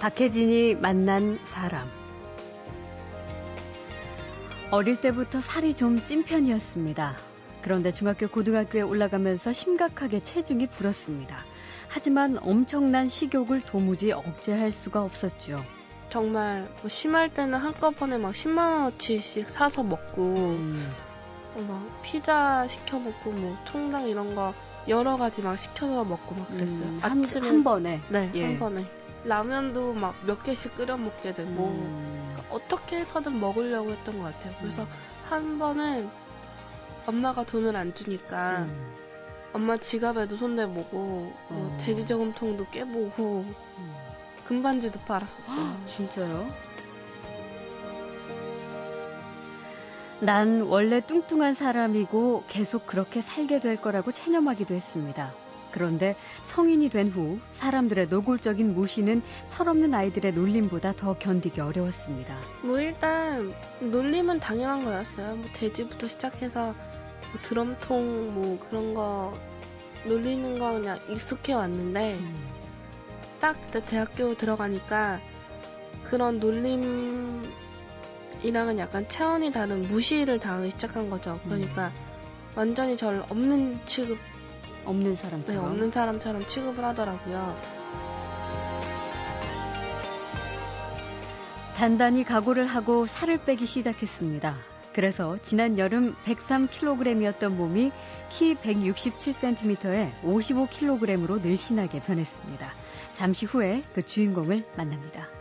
박혜진이 만난 사람. 어릴 때부터 살이 좀 찐 편이었습니다. 그런데 중학교, 고등학교에 올라가면서 심각하게 체중이 불었습니다. 하지만 엄청난 식욕을 도무지 억제할 수가 없었죠. 정말 뭐 심할 때는 한꺼번에 막 10만 원어치씩 사서 먹고 음. 막 피자 시켜 먹고 뭐 통닭 이런 거 여러 가지 막 시켜서 먹고 막 그랬어요. 음, 아침에 한 번에 네, 예. 한 번에. 라면도 막 몇 개씩 끓여 먹게 되고 음. 그러니까 어떻게 해서든 먹으려고 했던 것 같아요. 그래서 음. 한 번은 엄마가 돈을 안 주니까 음. 엄마 지갑에도 손대보고 뭐 어. 돼지 저금통도 깨보고 음. 금반지도 팔았었어요. 진짜요? 난 원래 뚱뚱한 사람이고 계속 그렇게 살게 될 거라고 체념하기도 했습니다. 그런데 성인이 된 후 사람들의 노골적인 무시는 철없는 아이들의 놀림보다 더 견디기 어려웠습니다. 뭐 일단 놀림은 당연한 거였어요. 뭐 돼지부터 시작해서 뭐 드럼통 뭐 그런 거 놀리는 거 그냥 익숙해 왔는데 음. 딱 대학교 들어가니까 그런 놀림이랑은 약간 차원이 다른 무시를 당하기 시작한 거죠. 그러니까 음. 완전히 절 없는 취급 없는 사람처럼. 네, 없는 사람처럼 취급을 하더라고요. 단단히 각오를 하고 살을 빼기 시작했습니다. 그래서 지난 여름 103kg이었던 몸이 키 167cm에 55kg으로 늘씬하게 변했습니다. 잠시 후에 그 주인공을 만납니다.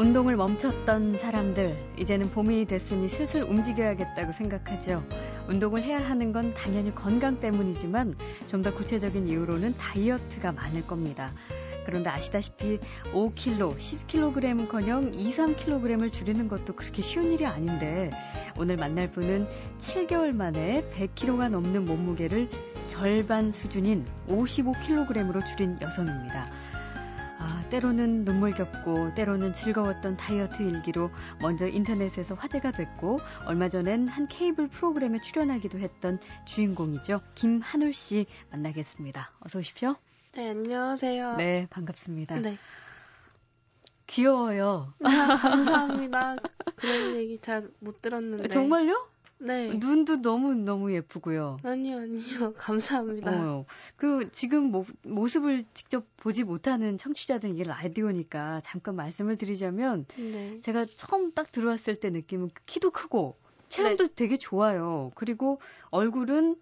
운동을 멈췄던 사람들, 이제는 봄이 됐으니 슬슬 움직여야겠다고 생각하죠. 운동을 해야 하는 건 당연히 건강 때문이지만 좀 더 구체적인 이유로는 다이어트가 많을 겁니다. 그런데 아시다시피 5kg, 10kg 커녕 2, 3kg을 줄이는 것도 그렇게 쉬운 일이 아닌데 오늘 만날 분은 7개월 만에 100kg가 넘는 몸무게를 절반 수준인 55kg으로 줄인 여성입니다. 때로는 눈물겹고 때로는 즐거웠던 다이어트 일기로 먼저 인터넷에서 화제가 됐고 얼마 전엔 한 케이블 프로그램에 출연하기도 했던 주인공이죠. 김한울 씨 만나겠습니다. 어서 오십시오. 네, 안녕하세요. 네, 반갑습니다. 네. 귀여워요. 아, 감사합니다. 그런 얘기 잘 못 들었는데. 정말요? 네. 눈도 너무 너무 예쁘고요. 아니요, 아니요. 감사합니다. 어, 그 지금 모, 모습을 직접 보지 못하는 청취자들 이게 라디오니까 잠깐 말씀을 드리자면 네. 제가 처음 딱 들어왔을 때 느낌은 키도 크고 체형도 네. 되게 좋아요. 그리고 얼굴은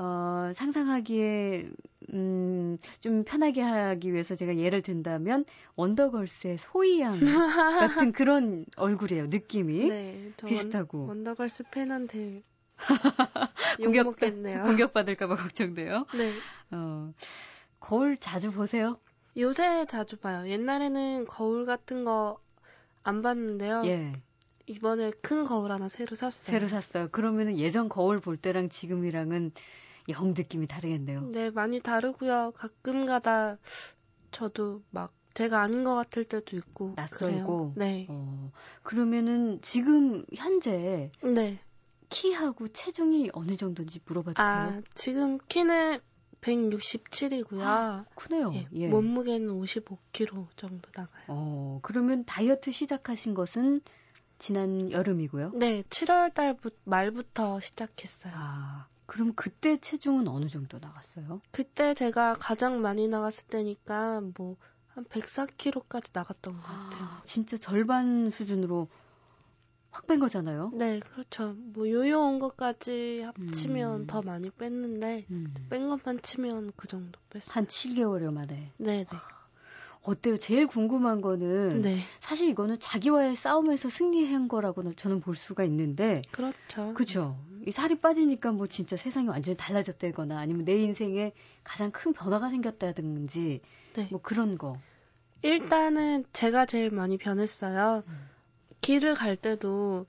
어, 상상하기에 음, 좀 편하게 하기 위해서 제가 예를 든다면 원더걸스의 소희양 같은 그런 얼굴이에요. 느낌이 네, 비슷하고 원, 원더걸스 팬한테 공격 먹겠네요. 공격받을까봐 걱정돼요. 네. 어, 거울 자주 보세요? 요새 자주 봐요. 옛날에는 거울 같은 거 안 봤는데요. 예. 이번에 큰 거울 하나 새로 샀어요. 새로 샀어요. 그러면은 예전 거울 볼 때랑 지금이랑은 영 느낌이 다르겠네요. 네, 많이 다르고요. 가끔 가다 저도 막 제가 아닌 것 같을 때도 있고 낯설고. 그래요. 네. 어, 그러면은 지금 현재 네. 키하고 체중이 어느 정도인지 물어봐도 아, 돼요? 지금 키는 167이고요. 아, 크네요. 예, 예. 몸무게는 55kg 정도 나가요. 어, 그러면 다이어트 시작하신 것은 지난 여름이고요? 네, 7월 달 말부터 시작했어요. 아, 그럼 그때 체중은 어느 정도 나갔어요? 그때 제가 가장 많이 나갔을 때니까 뭐 한 104kg까지 나갔던 것 같아요. 아, 진짜 절반 수준으로 확 뺀 거잖아요? 네, 그렇죠. 뭐 요요 온 것까지 합치면 음. 더 많이 뺐는데 음. 뺀 것만 치면 그 정도 뺐어요. 한 7개월여 만에. 네, 네. 어때요? 제일 궁금한 거는 네. 사실 이거는 자기와의 싸움에서 승리한 거라고는 저는 볼 수가 있는데 그렇죠. 그렇죠. 이 살이 빠지니까 뭐 진짜 세상이 완전히 달라졌다거나 아니면 내 인생에 가장 큰 변화가 생겼다든지 네. 뭐 그런 거. 일단은 제가 제일 많이 변했어요. 음. 길을 갈 때도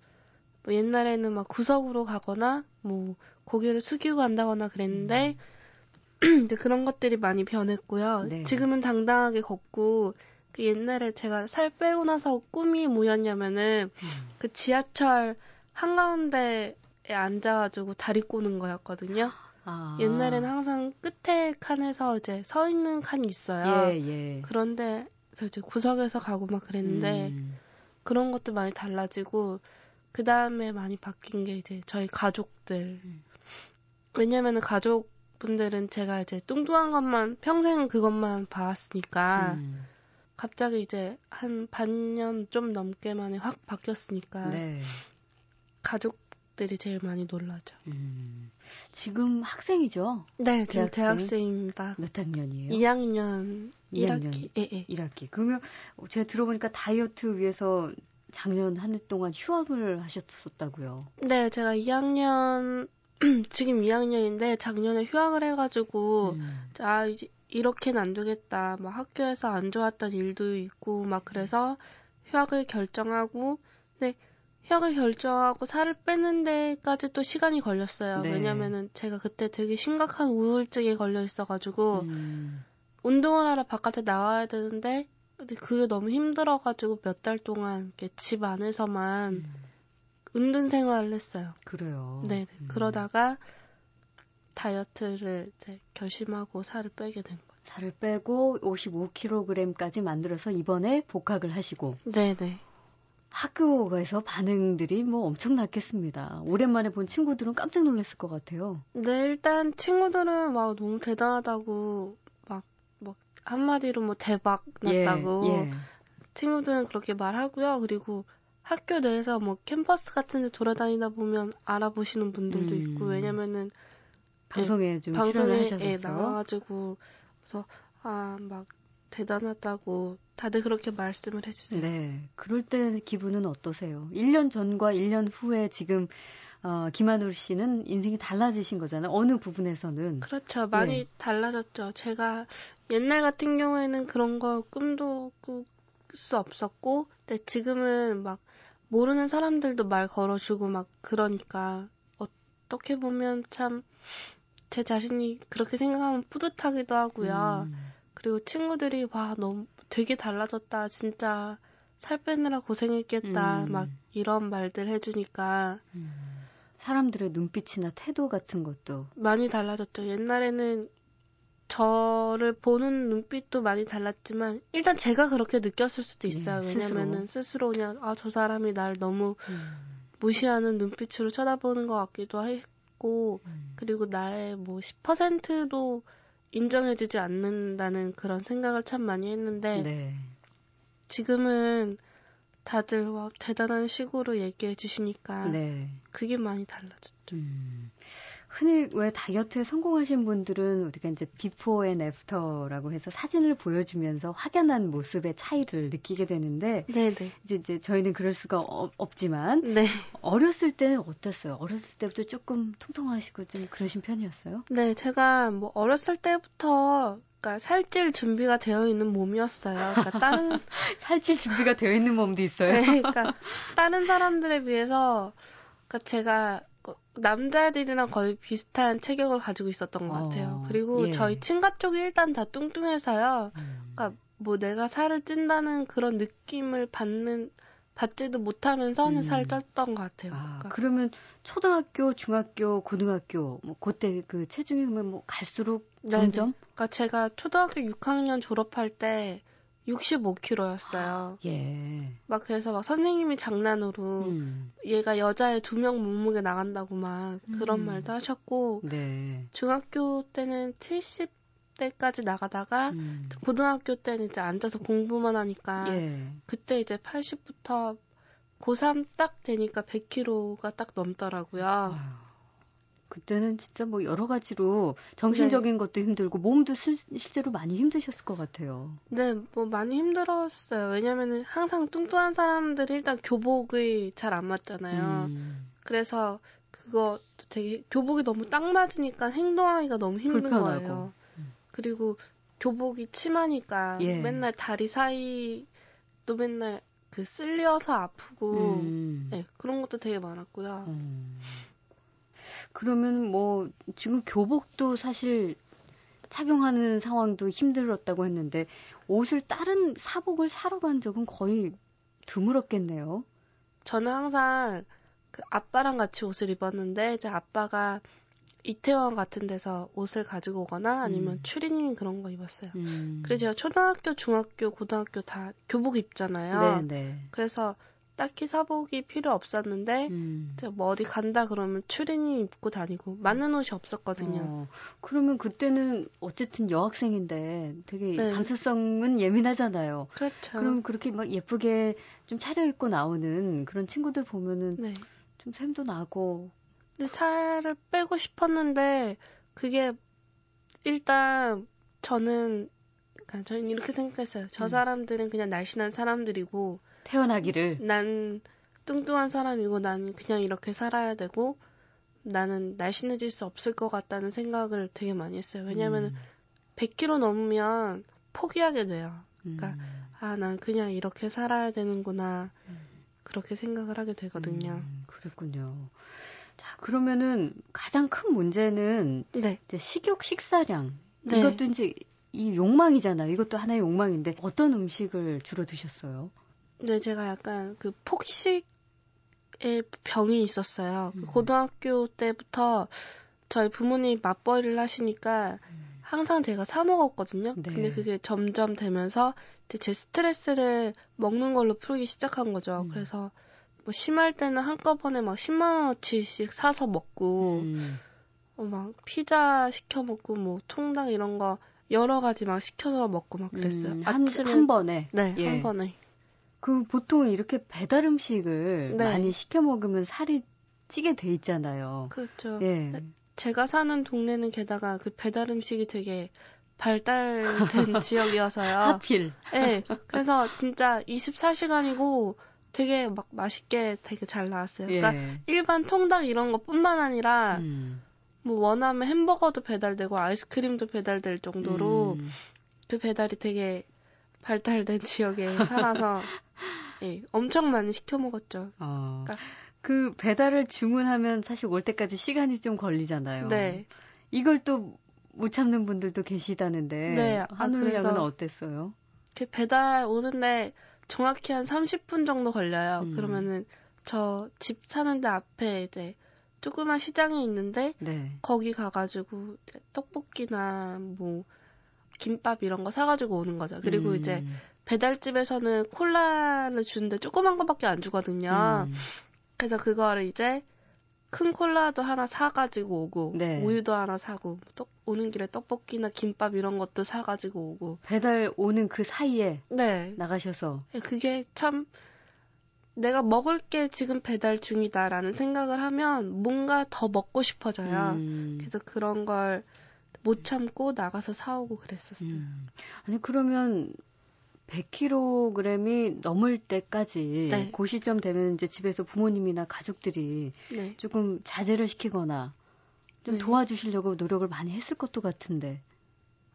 뭐 옛날에는 막 구석으로 가거나 뭐 고개를 숙이고 간다거나 그랬는데 음. 근데 그런 것들이 많이 변했고요. 네. 지금은 당당하게 걷고 그 옛날에 제가 살 빼고 나서 꿈이 뭐였냐면은 음. 그 지하철 한가운데에 앉아가지고 다리 꼬는 거였거든요. 아. 옛날에는 항상 끝에 칸에서 이제 서 있는 칸이 있어요. 예, 예. 그런데 이제 구석에서 가고 막 그랬는데 음. 그런 것도 많이 달라지고 그 다음에 많이 바뀐 게 이제 저희 가족들. 음. 왜냐면은 가족 분들은 제가 이제 뚱뚱한 것만 평생 그것만 봐왔으니까 음. 갑자기 이제 한 반년 좀 넘게 만에 확 바뀌었으니까 네. 가족들이 제일 많이 놀라죠. 음. 지금 학생이죠? 네, 제가 대학생. 입니다몇 학년이에요? 2학년 2학년 1학기. 예, 예. 1학기. 그러면 제가 들어보니까 다이어트 위해서 작년 한 해 동안 휴학을 하셨었다고요. 네, 제가 2학년 지금 2학년인데 작년에 휴학을 해가지고 음. 아 이제 이렇게는 안 되겠다. 막 학교에서 안 좋았던 일도 있고 막 그래서 휴학을 결정하고 근데 휴학을 결정하고 살을 빼는 데까지 또 시간이 걸렸어요. 네. 왜냐면은 제가 그때 되게 심각한 우울증에 걸려 있어가지고 음. 운동을 하러 바깥에 나와야 되는데 근데 그게 너무 힘들어가지고 몇 달 동안 이렇게 집 안에서만 음. 은둔 생활을 했어요. 그래요. 네. 음. 그러다가 다이어트를 이제 결심하고 살을 빼게 된 거죠. 살을 빼고 55kg까지 만들어서 이번에 복학을 하시고. 네네. 학교에서 반응들이 뭐 엄청났겠습니다. 오랜만에 본 친구들은 깜짝 놀랐을 것 같아요. 네, 일단 친구들은 막 너무 대단하다고 막, 막 한마디로 뭐 대박 났다고 예, 예. 친구들은 그렇게 말하고요. 그리고 학교 내에서 뭐 캠퍼스 같은 데 돌아다니다 보면 알아보시는 분들도 음. 있고 왜냐면은 방송에 예, 좀 방송에 예, 나와가지고 그래서 아 막 대단하다고 다들 그렇게 말씀을 해주세요. 네, 그럴 때 기분은 어떠세요? 1년 전과 1년 후에 지금 어, 김한울 씨는 인생이 달라지신 거잖아요. 어느 부분에서는. 그렇죠. 많이 예. 달라졌죠. 제가 옛날 같은 경우에는 그런 거 꿈도 꿀 수 없었고, 근데 지금은 막 모르는 사람들도 말 걸어주고 막 그러니까 어떻게 보면 참 제 자신이 그렇게 생각하면 뿌듯하기도 하고요. 음. 그리고 친구들이 와 너무 되게 달라졌다 진짜 살 빼느라 고생했겠다 음. 막 이런 말들 해주니까 음. 사람들의 눈빛이나 태도 같은 것도 많이 달라졌죠. 옛날에는 저를 보는 눈빛도 많이 달랐지만 일단 제가 그렇게 느꼈을 수도 네, 있어요. 네, 왜냐면은 스스로, 그냥 아 저 사람이 날 너무 음. 무시하는 눈빛으로 쳐다보는 것 같기도 했고 음. 그리고 나의 뭐 10%도 인정해주지 않는다는 그런 생각을 참 많이 했는데 네. 지금은 다들 와 대단한 식으로 얘기해 주시니까 네. 그게 많이 달라졌죠. 음. 흔히 왜 다이어트에 성공하신 분들은 우리가 이제 before and after라고 해서 사진을 보여주면서 확연한 모습의 차이를 느끼게 되는데 네네. 이제, 이제 저희는 그럴 수가 어, 없지만 네. 어렸을 때는 어땠어요? 어렸을 때부터 조금 통통하시고 좀 그러신 편이었어요? 네, 제가 뭐 어렸을 때부터 그러니까 살찔 준비가 되어 있는 몸이었어요. 그러니까 다른 살찔 준비가 되어 있는 몸도 있어요. 네, 그러니까 다른 사람들에 비해서 그러니까 제가 남자들이랑 거의 비슷한 체격을 가지고 있었던 것 같아요. 어, 그리고 예. 저희 친가 쪽이 일단 다 뚱뚱해서요. 음. 그러니까 뭐 내가 살을 찐다는 그런 느낌을 받는 받지도 못하면서는 음. 살 쪘던 것 같아요. 아, 그러니까. 그러면 초등학교, 중학교, 고등학교 뭐 그때 그 체중이 뭐 갈수록 점점? 네네. 그러니까 제가 초등학교 6학년 졸업할 때 65kg였어요. 예. 막 그래서 막 선생님이 장난으로 음. 얘가 여자애 두명 몸무게 나간다고 막 그런 음. 말도 하셨고 네. 중학교 때는 70대까지 나가다가 음. 고등학교 때는 이제 앉아서 공부만 하니까 예. 그때 이제 80부터 고3 딱 되니까 100kg가 딱 넘더라고요. 아유. 그때는 진짜 뭐 여러 가지로 정신적인 네. 것도 힘들고 몸도 실, 실제로 많이 힘드셨을 것 같아요. 네, 뭐 많이 힘들었어요. 왜냐면은 항상 뚱뚱한 사람들이 일단 교복이 잘 안 맞잖아요. 음. 그래서 그거 되게 교복이 너무 딱 맞으니까 행동하기가 너무 힘든 불편하고. 거예요. 음. 그리고 교복이 치마니까 예. 맨날 다리 사이 또 맨날 그 쓸려서 아프고 음. 네, 그런 것도 되게 많았고요. 음. 그러면 뭐 지금 교복도 사실 착용하는 상황도 힘들었다고 했는데 옷을 다른 사복을 사러 간 적은 거의 드물었겠네요. 저는 항상 그 아빠랑 같이 옷을 입었는데 이제 아빠가 이태원 같은 데서 옷을 가지고 오거나 아니면 음. 추리닝 그런 거 입었어요. 음. 그래서 제가 초등학교, 중학교, 고등학교 다 교복 입잖아요. 네, 네. 그래서 딱히 사복이 필요 없었는데 음. 뭐 어디 간다 그러면 추리닝 입고 다니고 맞는 옷이 없었거든요. 어, 그러면 그때는 어쨌든 여학생인데 되게 네. 감수성은 예민하잖아요. 그렇죠. 그럼 그렇게 막 예쁘게 좀 차려입고 나오는 그런 친구들 보면은 네. 좀 샘도 나고. 근데 살을 빼고 싶었는데 그게 일단 저는 그러니까 저는 이렇게 생각했어요. 저 음. 사람들은 그냥 날씬한 사람들이고 태어나기를. 난 뚱뚱한 사람이고 난 그냥 이렇게 살아야 되고 나는 날씬해질 수 없을 것 같다는 생각을 되게 많이 했어요. 왜냐하면 음. 100kg 넘으면 포기하게 돼요. 그러니까 음. 아, 난 그냥 이렇게 살아야 되는구나. 음. 그렇게 생각을 하게 되거든요. 음, 그랬군요. 자, 그러면은 가장 큰 문제는 네. 이제 식욕 식사량. 네. 이것도 이제 이 욕망이잖아요. 이것도 하나의 욕망인데 어떤 음식을 주로 드셨어요? 네, 제가 약간 그 폭식의 병이 있었어요. 그 음. 고등학교 때부터 저희 부모님이 맞벌이를 하시니까 음. 항상 제가 사 먹었거든요. 네. 근데 그게 점점 되면서 제 스트레스를 먹는 걸로 풀기 시작한 거죠. 음. 그래서 뭐 심할 때는 한꺼번에 막 10만 원어치씩 사서 먹고 음. 어, 막 피자 시켜 먹고 뭐 통닭 이런 거 여러 가지 막 시켜서 먹고 막 그랬어요. 음, 한, 아침에 한 번에. 네, 예. 한 번에. 그 보통 이렇게 배달 음식을 네. 많이 시켜 먹으면 살이 찌게 돼 있잖아요. 그렇죠. 예. 제가 사는 동네는 게다가 그 배달 음식이 되게 발달된 지역이어서요. 하필. 네. 그래서 진짜 24시간이고 되게 막 맛있게 되게 잘 나왔어요. 그러니까 예. 일반 통닭 이런 것뿐만 아니라 음. 뭐 원하면 햄버거도 배달되고 아이스크림도 배달될 정도로 음. 그 배달이 되게 발달된 지역에 살아서 예, 엄청 많이 시켜 먹었죠. 어. 그러니까 그 배달을 주문하면 사실 올 때까지 시간이 좀 걸리잖아요. 네. 이걸 또 못 참는 분들도 계시다는데 네. 한우 아, 양은 어땠어요? 그 배달 오는데 정확히 한 30분 정도 걸려요. 음. 그러면은 저 집 사는데 앞에 이제 조그만 시장이 있는데 네. 거기 가가지고 떡볶이나 뭐 김밥 이런 거 사가지고 오는 거죠. 그리고 음. 이제 배달집에서는 콜라를 주는데 조그만 거밖에 안 주거든요. 음. 그래서 그거를 이제 큰 콜라도 하나 사가지고 오고 네. 우유도 하나 사고 떡 오는 길에 떡볶이나 김밥 이런 것도 사가지고 오고 배달 오는 그 사이에 네. 나가셔서 예, 그게 참 내가 먹을 게 지금 배달 중이다라는 생각을 하면 뭔가 더 먹고 싶어져요. 음. 그래서 그런 걸 못 참고 나가서 사오고 그랬었어요. 음. 아니 그러면 100kg이 넘을 때까지 네. 그 시점 되면 이제 집에서 부모님이나 가족들이 네. 조금 자제를 시키거나 좀 네. 도와주시려고 노력을 많이 했을 것도 같은데.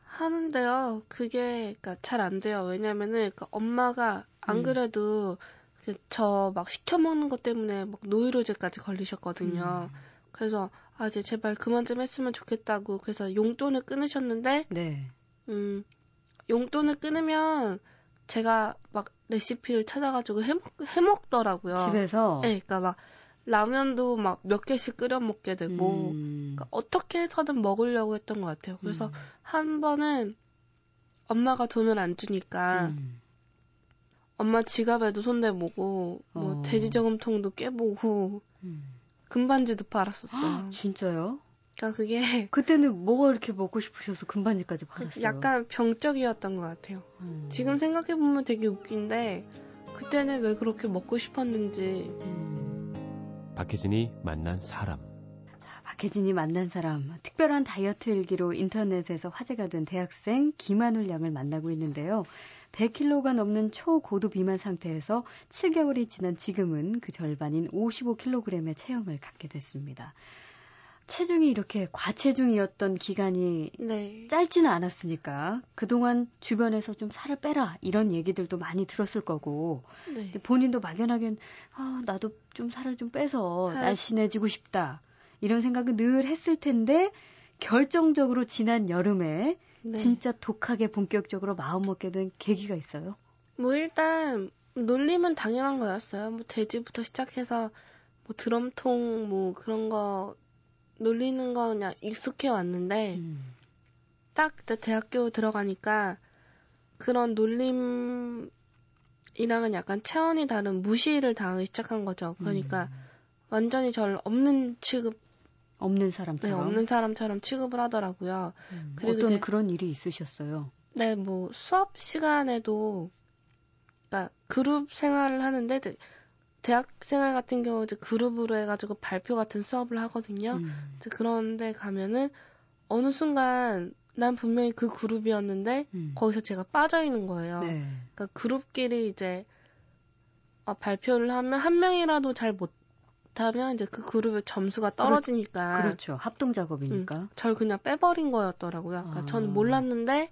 하는데요. 그게 그러니까 잘 안 돼요. 왜냐면은 그러니까 엄마가 안 음. 그래도 그 저막 시켜 먹는 것 때문에 막 노이로제까지 걸리셨거든요. 음. 그래서 아 이제 제발 그만 좀 했으면 좋겠다고 그래서 용돈을 끊으셨는데 네. 음 용돈을 끊으면 제가 막 레시피를 찾아가지고 해먹, 해먹더라고요. 집에서? 네, 그러니까 막 라면도 막 몇 개씩 끓여 먹게 되고, 음. 그러니까 어떻게 해서든 먹으려고 했던 것 같아요. 그래서 음. 한 번은 엄마가 돈을 안 주니까, 음. 엄마 지갑에도 손대보고, 뭐 어. 돼지 저금통도 깨보고, 음. 금반지도 팔았었어요. 진짜요? 그러니까 그게 그때는 뭐가 이렇게 먹고 싶으셔서 금반지까지 받았어요? 약간 병적이었던 것 같아요. 음. 지금 생각해 보면 되게 웃긴데 그때는 왜 그렇게 먹고 싶었는지. 음. 박혜진이 만난 사람. 자, 박혜진이 만난 사람. 특별한 다이어트 일기로 인터넷에서 화제가 된 대학생 김한울 양을 만나고 있는데요. 100kg가 넘는 초고도 비만 상태에서 7개월이 지난 지금은 그 절반인 55kg의 체형을 갖게 됐습니다. 체중이 이렇게 과체중이었던 기간이 네. 짧지는 않았으니까 그동안 주변에서 좀 살을 빼라 이런 얘기들도 많이 들었을 거고 네. 본인도 막연하게 아 나도 좀 살을 좀 빼서 살... 날씬해지고 싶다 이런 생각을 늘 했을 텐데 결정적으로 지난 여름에 네. 진짜 독하게 본격적으로 마음 먹게 된 계기가 있어요? 뭐 일단 놀림은 당연한 거였어요. 뭐 돼지부터 시작해서 뭐 드럼통 뭐 그런 거 놀리는 거 그냥 익숙해 왔는데 음. 딱 대학교 들어가니까 그런 놀림이랑은 약간 차원이 다른 무시를 당하기 시작한 거죠. 그러니까 음. 완전히 저를 없는 취급, 없는 네, 사람처럼. 없는 사람처럼 취급을 하더라고요. 음. 그리고 어떤 이제- 그런 일이 있으셨어요? 네, 뭐 수업 시간에도 그러니까 그룹 생활을 하는데 이제 대학 생활 같은 경우 이제 그룹으로 해가지고 발표 같은 수업을 하거든요. 음. 이제 그런데 가면은 어느 순간 난 분명히 그 그룹이었는데 음. 거기서 제가 빠져 있는 거예요. 네. 그러니까 그룹끼리 이제 어, 발표를 하면 한 명이라도 잘 못 하면 이제 그 그룹의 점수가 떨어지니까 그렇 죠. 합동 작업이니까. 절 그냥 빼버린 거였더라고요. 그러니까 아. 저는 몰랐는데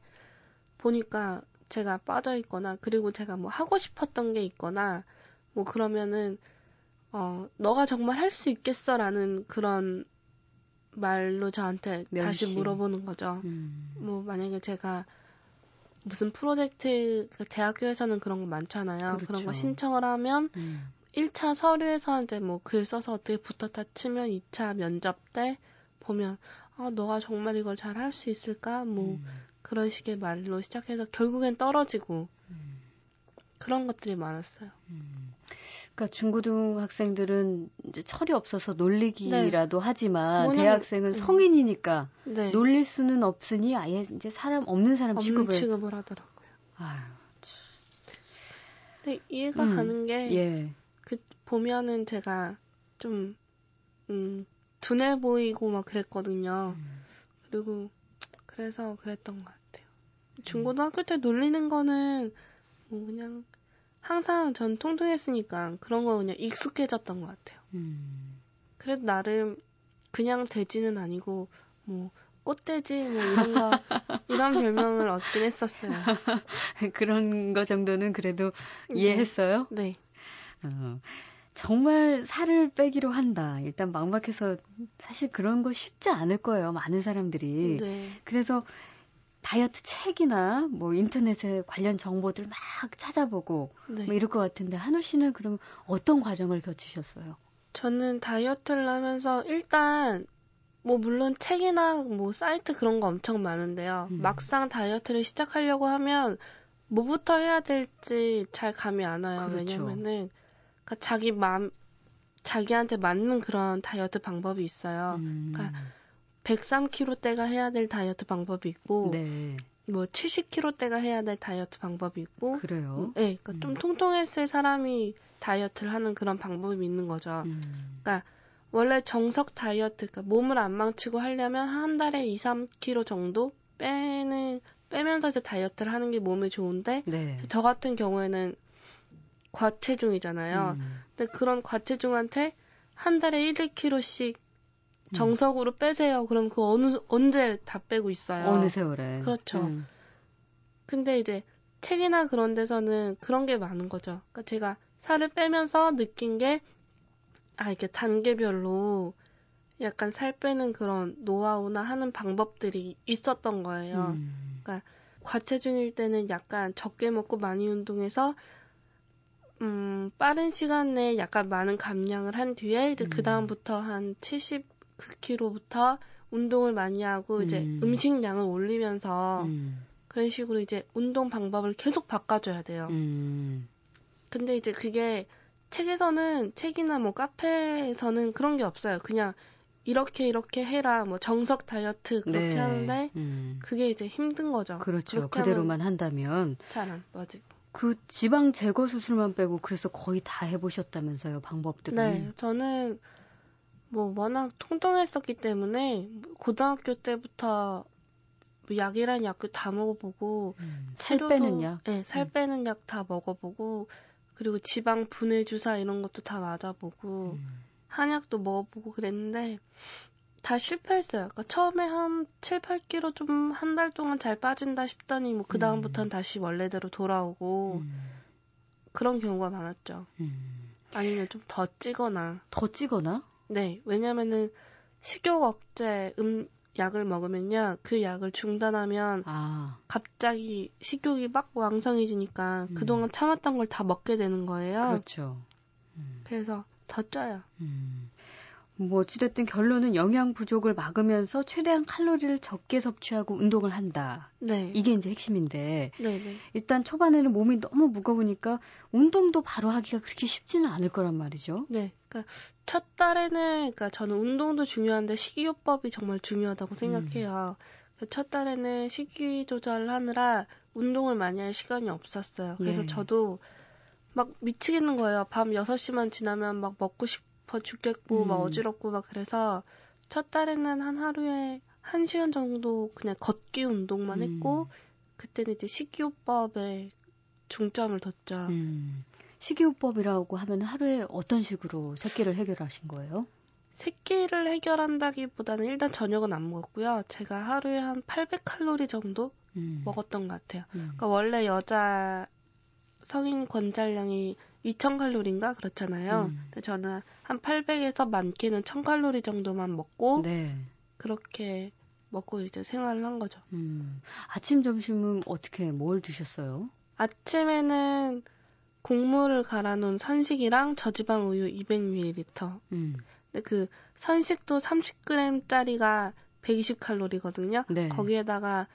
보니까 제가 빠져 있거나 그리고 제가 뭐 하고 싶었던 게 있거나 뭐 그러면은 어 너가 정말 할 수 있겠어라는 그런 말로 저한테 다시 면시. 물어보는 거죠. 음. 뭐 만약에 제가 무슨 프로젝트 그 대학교에서는 그런 거 많잖아요. 그렇죠. 그런거 신청을 하면 음. 1차 서류에서 이제 뭐 글 써서 어떻게 붙었다 치면 2차 면접 때 보면 아 너가 정말 이걸 잘 할 수 있을까 뭐 음. 그런 식의 말로 시작해서 결국엔 떨어지고 음. 그런 것들이 많았어요. 음. 그러니까 중고등학생들은 이제 철이 없어서 놀리기라도 하지만 뭐냐면- 대학생은 음. 성인이니까 네. 놀릴 수는 없으니 아예 이제 사람 없는 사람 없는 취급을 취급을 하더라고요. 아유, 근데 이해가 음. 가는 게 예. 그 보면은 제가 좀 음, 둔해 보이고 막 그랬거든요. 음. 그리고 그래서 그랬던 것 같아요. 중고등학교 때 놀리는 거는 뭐 그냥 항상 전 통통했으니까 그런 거 그냥 익숙해졌던 것 같아요. 음. 그래도 나름 그냥 돼지는 아니고 뭐 꽃돼지 뭐 이런 거 이런 별명을 얻긴 했었어요. 그런 거 정도는 그래도 이해했어요. 네. 어. 정말 살을 빼기로 한다. 일단 막막해서 사실 그런 거 쉽지 않을 거예요. 많은 사람들이. 네. 그래서 다이어트 책이나 뭐 인터넷에 관련 정보들 막 찾아보고 네. 뭐 이럴 것 같은데 한우 씨는 그럼 어떤 과정을 거치셨어요? 저는 다이어트를 하면서 일단 뭐 물론 책이나 뭐 사이트 그런 거 엄청 많은데요. 음. 막상 다이어트를 시작하려고 하면 뭐부터 해야 될지 잘 감이 안 와요. 그렇죠. 왜냐면은 그러니까 자기 마음 자기한테 맞는 그런 다이어트 방법이 있어요. 음. 그러니까 103kg대가 해야 될 다이어트 방법이 있고 네, 뭐 70kg대가 해야 될 다이어트 방법이 있고 그래요. 네, 그러니까 음. 좀 통통했을 사람이 다이어트를 하는 그런 방법이 있는 거죠. 음. 원래 정석 다이어트, 그러니까 몸을 안 망치고 하려면 한 달에 2, 3kg 정도 빼는 빼면서 이제 다이어트를 하는 게 몸에 좋은데 네. 저 같은 경우에는 과체중이잖아요. 음. 근데 그런 과체중한테 한 달에 1, 2kg씩 정석으로 빼세요. 그럼 그 어느 언제 다 빼고 있어요. 어느 세월에. 그렇죠. 음. 근데 이제 책이나 그런 데서는 그런 게 많은 거죠. 그러니까 제가 살을 빼면서 느낀 게, 아, 이게 단계별로 약간 살 빼는 그런 노하우나 하는 방법들이 있었던 거예요. 음. 과체중일 때는 약간 적게 먹고 많이 운동해서, 음, 빠른 시간 내에 약간 많은 감량을 한 뒤에 이제 음. 그 다음부터 한 79kg부터 운동을 많이 하고 이제 음. 음식량을 올리면서 음. 그런 식으로 이제 운동 방법을 계속 바꿔줘야 돼요. 음. 근데 이제 그게 책에서는 책이나 뭐 카페에서는 그런 게 없어요. 그냥 이렇게 이렇게 해라 뭐 정석 다이어트 그렇게 네. 하는데 음. 그게 이제 힘든 거죠. 그렇죠. 그대로만 한다면 잘 안 빠지고. 그 지방 제거 수술만 빼고 그래서 거의 다 해보셨다면서요 방법들은. 네, 저는 뭐 워낙 통통했었기 때문에 고등학교 때부터 뭐 약이란 약을 다 먹어보고 음, 살 치료도- 빼는 약. 네, 살 음. 빼는 약다 먹어보고 그리고 지방 분해 주사 이런 것도 다 맞아보고 음. 한약도 먹어보고 그랬는데 다 실패했어요. 그러니까 처음에 한 7, 8kg 좀 한 달 동안 잘 빠진다 싶더니 뭐 그 다음부터는 음. 다시 원래대로 돌아오고 음. 그런 경우가 많았죠. 음. 아니면 좀 더 찌거나. 더 찌거나? 네, 왜냐면은 식욕 억제, 음, 약을 먹으면요. 그 약을 중단하면 아. 갑자기 식욕이 막 왕성해지니까 음. 그동안 참았던 걸 다 먹게 되는 거예요. 그렇죠. 음. 그래서 더 쪄요. 음. 뭐 어찌됐든 결론은 영양 부족을 막으면서 최대한 칼로리를 적게 섭취하고 운동을 한다. 네. 이게 이제 핵심인데 네네. 네. 일단 초반에는 몸이 너무 무거우니까 운동도 바로 하기가 그렇게 쉽지는 않을 거란 말이죠. 네. 그러니까 첫 달에는 그러니까 저는 운동도 중요한데 식이요법이 정말 중요하다고 생각해요. 음. 첫 달에는 식이 조절하느라 운동을 많이 할 시간이 없었어요. 그래서 예. 저도 막 미치겠는 거예요. 밤 6시만 지나면 막 먹고 싶 더 죽겠고 음. 막 어지럽고 막 그래서 첫 달에는 한 하루에 한 시간 정도 그냥 걷기 운동만 음. 했고 그때는 이제 식이요법에 중점을 뒀죠. 음. 식이요법이라고 하면 하루에 어떤 식으로 새끼를 해결하신 거예요? 새끼를 해결한다기보다는 일단 저녁은 안 먹었고요. 제가 하루에 한 800칼로리 정도 음. 먹었던 것 같아요. 음. 그러니까 원래 여자 성인 권장량이 2,000칼로리인가 그렇잖아요. 음. 근데 저는 한 800에서 많게는 1,000칼로리 정도만 먹고 네. 그렇게 먹고 이제 생활을 한 거죠. 음. 아침 점심은 어떻게 뭘 드셨어요? 아침에는 곡물을 갈아 놓은 선식이랑 저지방 우유 200ml. 음. 근데 그 선식도 30g짜리가 120칼로리거든요. 네. 거기에다가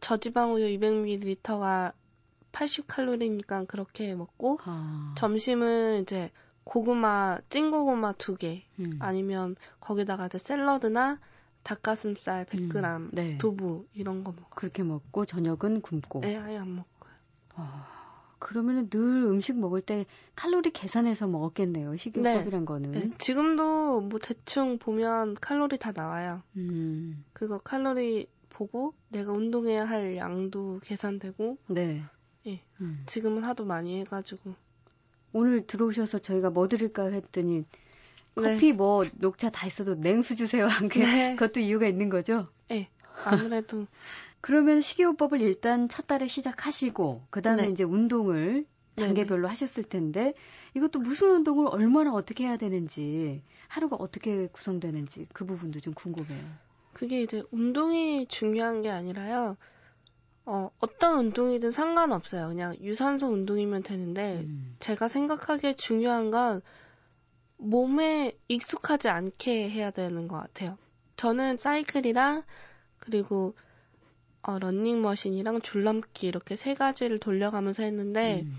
저지방 우유 200ml가 80칼로리니까 그렇게 먹고 아. 점심은 이제 고구마 찐 고구마 두 개, 음. 아니면 거기다가 이제 샐러드나 닭가슴살 100g, 음. 네. 두부 이런 거 먹고 그렇게 먹고 저녁은 굶고. 네, 아예 안 먹고요. 아, 그러면은 늘 음식 먹을 때 칼로리 계산해서 먹었겠네요. 식이요법이란 네. 거는. 네. 지금도 뭐 대충 보면 칼로리 다 나와요. 음. 그거 칼로리 보고 내가 운동해야 할 양도 계산되고. 네. 예. 음. 지금은 하도 많이 해가지고. 오늘 들어오셔서 저희가 뭐 드릴까 했더니 커피 네. 뭐 녹차 다 있어도 냉수 주세요 한게 네. 그것도 이유가 있는 거죠? 네. 아무래도 그러면 식이요법을 일단 첫 달에 시작하시고 그다음에 네. 이제 운동을 단계별로 하셨을 텐데 이것도 무슨 운동을 얼마나 어떻게 해야 되는지 하루가 어떻게 구성되는지 그 부분도 좀 궁금해요. 그게 이제 운동이 중요한 게 아니라요. 어, 어떤 운동이든 상관없어요. 그냥 유산소 운동이면 되는데, 음. 제가 생각하기에 중요한 건 몸에 익숙하지 않게 해야 되는 것 같아요. 저는 사이클이랑, 그리고, 어, 런닝머신이랑 줄넘기 이렇게 세 가지를 돌려가면서 했는데, 음.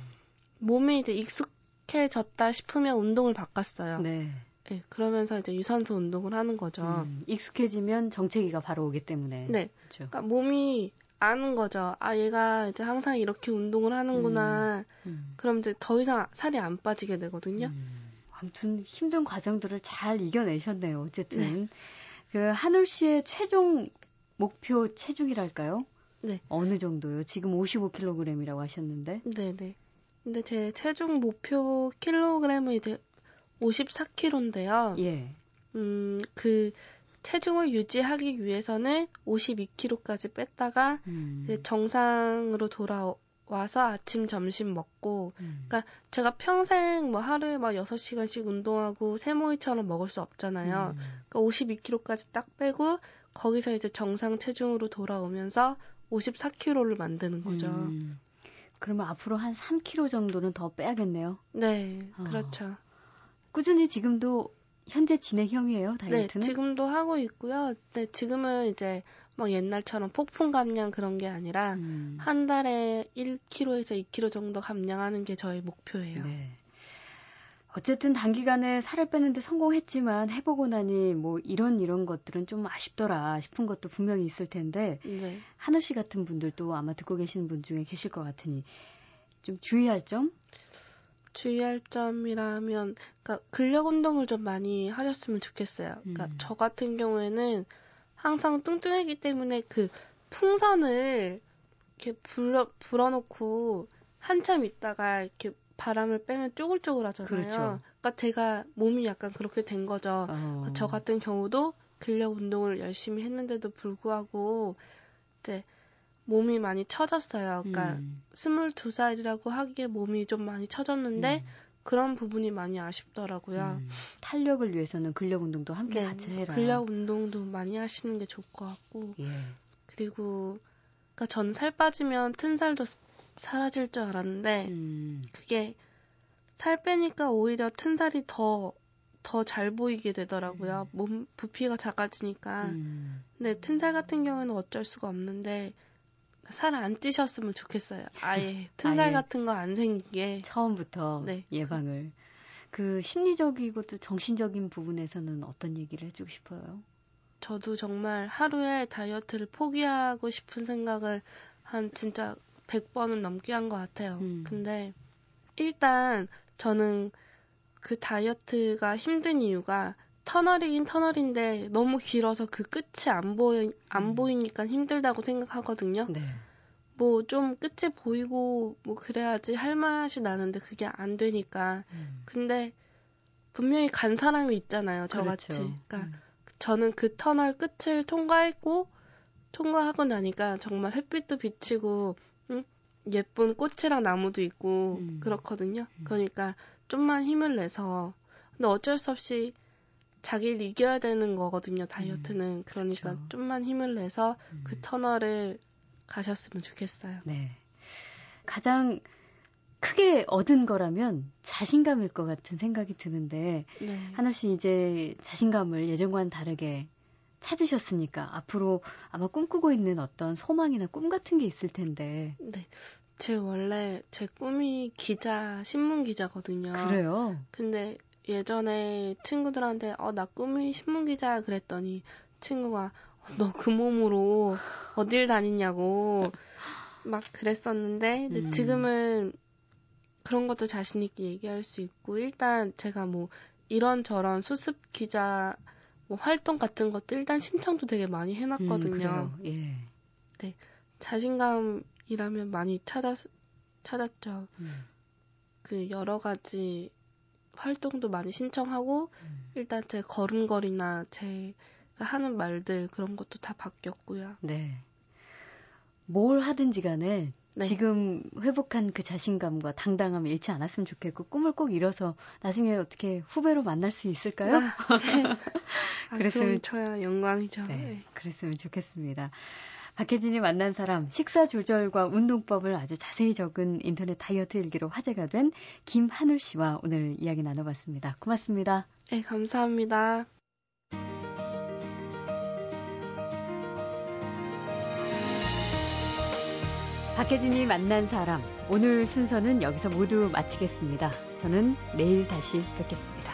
몸에 이제 익숙해졌다 싶으면 운동을 바꿨어요. 네. 네, 그러면서 이제 유산소 운동을 하는 거죠. 음, 익숙해지면 정체기가 바로 오기 때문에. 네. 그렇죠. 그러니까 몸이 아는 거죠. 아, 얘가 이제 항상 이렇게 운동을 하는구나. 음, 음. 그럼 이제 더 이상 살이 안 빠지게 되거든요. 음. 아무튼 힘든 과정들을 잘 이겨내셨네요. 어쨌든. 네. 그 한울 씨의 최종 목표 체중이랄까요? 네. 어느 정도요? 지금 55kg이라고 하셨는데. 네네. 네. 근데 제 최종 목표 킬로그램은 이제 54kg인데요. 예. 음, 그 체중을 유지하기 위해서는 52kg까지 뺐다가 음. 정상으로 돌아와서 아침 점심 먹고 음. 그러니까 제가 평생 뭐 하루에 막 6시간씩 운동하고 세모이처럼 먹을 수 없잖아요. 음. 그러니까 52kg까지 딱 빼고 거기서 이제 정상 체중으로 돌아오면서 54kg를 만드는 거죠. 음. 그러면 앞으로 한 3kg 정도는 더 빼야겠네요. 네, 어. 그렇죠. 꾸준히 지금도 현재 진행형이에요, 네, 다이어트는? 네, 지금도 하고 있고요. 네, 지금은 이제 막 옛날처럼 폭풍 감량 그런 게 아니라 음. 한 달에 1kg에서 2kg 정도 감량하는 게 저희 목표예요. 네. 어쨌든 단기간에 살을 빼는데 성공했지만 해보고 나니 뭐 이런 이런 것들은 좀 아쉽더라 싶은 것도 분명히 있을 텐데 네. 한우 씨 같은 분들도 아마 듣고 계시는 분 중에 계실 것 같으니 좀 주의할 점 주의할 점이라면, 그러니까 근력 운동을 좀 많이 하셨으면 좋겠어요. 그러니까 음. 저 같은 경우에는 항상 뚱뚱하기 때문에 그 풍선을 이렇게 불어 불어놓고 한참 있다가 이렇게 바람을 빼면 쪼글쪼글 하잖아요. 그렇죠. 그러니까 제가 몸이 약간 그렇게 된 거죠. 어. 저 같은 경우도 근력 운동을 열심히 했는데도 불구하고 이제 몸이 많이 처졌어요. 그러니까 음. 22살이라고 하기에 몸이 좀 많이 처졌는데 음. 그런 부분이 많이 아쉽더라고요. 음, 탄력을 위해서는 근력 운동도 함께 네, 같이 해라. 근력 운동도 많이 하시는 게 좋을 것 같고. 예. 그리고 그러니까 저는 살 빠지면 튼 살도 사라질 줄 알았는데 음. 그게 살 빼니까 오히려 튼 살이 더 더 잘 보이게 되더라고요. 음. 몸 부피가 작아지니까. 음. 근데 튼 살 같은 경우에는 어쩔 수가 없는데 살 안 찌셨으면 좋겠어요. 아예 튼살 아예 같은 거 안 생기게 처음부터 네. 예방을. 그 심리적이고 또 정신적인 부분에서는 어떤 얘기를 해주고 싶어요? 저도 정말 하루에 다이어트를 포기하고 싶은 생각을 한 진짜 100번은 넘게 한 것 같아요. 음. 근데 일단 저는 그 다이어트가 힘든 이유가 터널이긴 터널인데 너무 길어서 그 끝이 안 보이 안 음. 보이니까 힘들다고 생각하거든요. 네. 뭐 좀 끝이 보이고 뭐 그래야지 할 맛이 나는데 그게 안 되니까. 음. 근데 분명히 간 사람이 있잖아요. 저같이. 그렇죠. 그러니까 음. 저는 그 터널 끝을 통과했고 통과하고 나니까 정말 햇빛도 비치고 응? 예쁜 꽃이랑 나무도 있고 음. 그렇거든요. 음. 그러니까 좀만 힘을 내서 근데 어쩔 수 없이 자기를 이겨야 되는 거거든요. 다이어트는 음. 그러니까 그렇죠. 좀만 힘을 내서 그 음. 터널을 가셨으면 좋겠어요. 네. 가장 크게 얻은 거라면 자신감일 것 같은 생각이 드는데 네. 하나 씨 이제 자신감을 예전과는 다르게 찾으셨으니까 앞으로 아마 꿈꾸고 있는 어떤 소망이나 꿈 같은 게 있을 텐데. 네. 제 원래 제 꿈이 기자, 신문 기자거든요. 그래요? 근데 예전에 친구들한테 어 나 꿈이 신문 기자 그랬더니 친구가 어, 너그 몸으로 어딜 다니냐고 막 그랬었는데 근데 음. 지금은 그런 것도 자신 있게 얘기할 수 있고 일단 제가 뭐 이런 저런 수습 기자 뭐 활동 같은 것도 일단 신청도 되게 많이 해놨거든요. 음, 예. 네, 자신감이라면 많이 찾았 찾았죠. 음. 그 여러 가지 활동도 많이 신청하고 음. 일단 제 걸음걸이나 제가 하는 말들 그런 것도 다 바뀌었고요. 네. 뭘 하든지 간에 네. 지금 회복한 그 자신감과 당당함을 잃지 않았으면 좋겠고 꿈을 꼭 이뤄서 나중에 어떻게 후배로 만날 수 있을까요? 아, 네. 아, 그랬으면 저야 영광이죠. 네, 네. 그랬으면 좋겠습니다. 박혜진이 만난 사람 식사 조절과 운동법을 아주 자세히 적은 인터넷 다이어트 일기로 화제가 된 김한울 씨와 오늘 이야기 나눠봤습니다. 고맙습니다. 네, 감사합니다. 박혜진이 만난 사람 오늘 순서는 여기서 모두 마치겠습니다. 저는 내일 다시 뵙겠습니다.